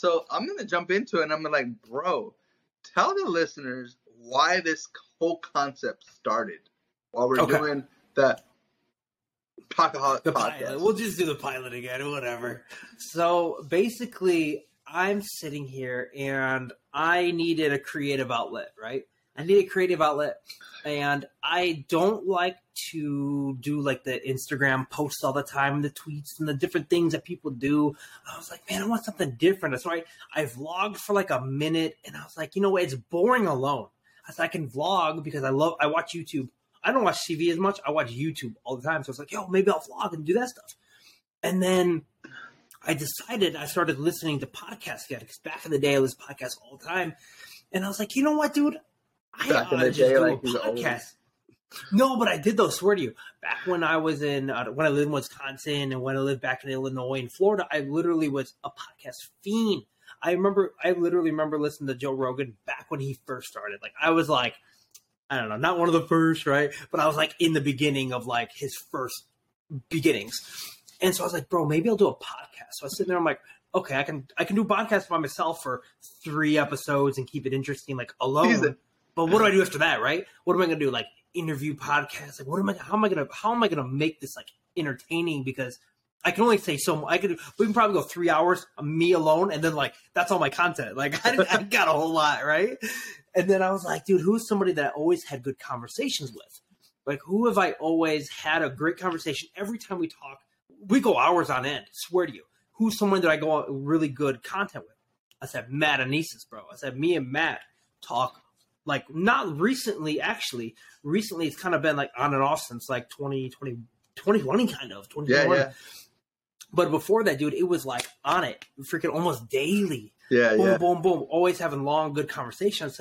so I'm gonna jump into it and I'm like, bro, tell the listeners why this whole concept started while we're Okay. doing the Talkaholic the podcast. pilot. We'll just do the pilot again, or whatever. So basically, I'm sitting here and I needed a creative outlet, right? I need a creative outlet, and I don't like to do like the Instagram posts all the time, the tweets and the different things that people do. I was like, man, I want something different. That's why I vlogged for like a minute, and I was like, you know what? It's boring alone. I said I can vlog because I love. I watch YouTube. I don't watch TV as much. I watch YouTube all the time. So it's like, yo, maybe I'll vlog and do that stuff. And then I decided I started listening to podcasts again because back in the day I was podcasts all the time, and I was like, you know what, dude, I Back in the just day, like, podcast. No, but I did though. Swear to you, back when I was in uh, when I lived in Wisconsin and when I lived back in Illinois and Florida, I literally was a podcast fiend. I remember, I literally remember listening to Joe Rogan back when he first started. Like I was like, I don't know, not one of the first, right? But I was like in the beginning of like his first beginnings. And so I was like, bro, maybe I'll do a podcast. So I was sitting there, I'm like, okay, I can I can do a podcast by myself for three episodes and keep it interesting, like alone. But what do I do after that, right? What am I gonna do? Like interview podcasts? Like what am I how am I gonna how am I gonna make this like entertaining? Because I can only say so mu- I could we can probably go three hours me alone and then like that's all my content. Like I, I got a whole lot, right? And then I was like, dude, who's somebody that I always had good conversations with? Like who have I always had a great conversation every time we talk? We go hours on end. Swear to you. Who's someone that I go on really good content with? I said Matt Anesis, bro. I said me and Matt talk like not recently actually. Recently it's kind of been like on and off since like 2020 2020 kind of 2021. yeah, yeah, But before that, dude, it was like on it, freaking almost daily. yeah, Boom, yeah. boom, boom. Always having long, good conversations.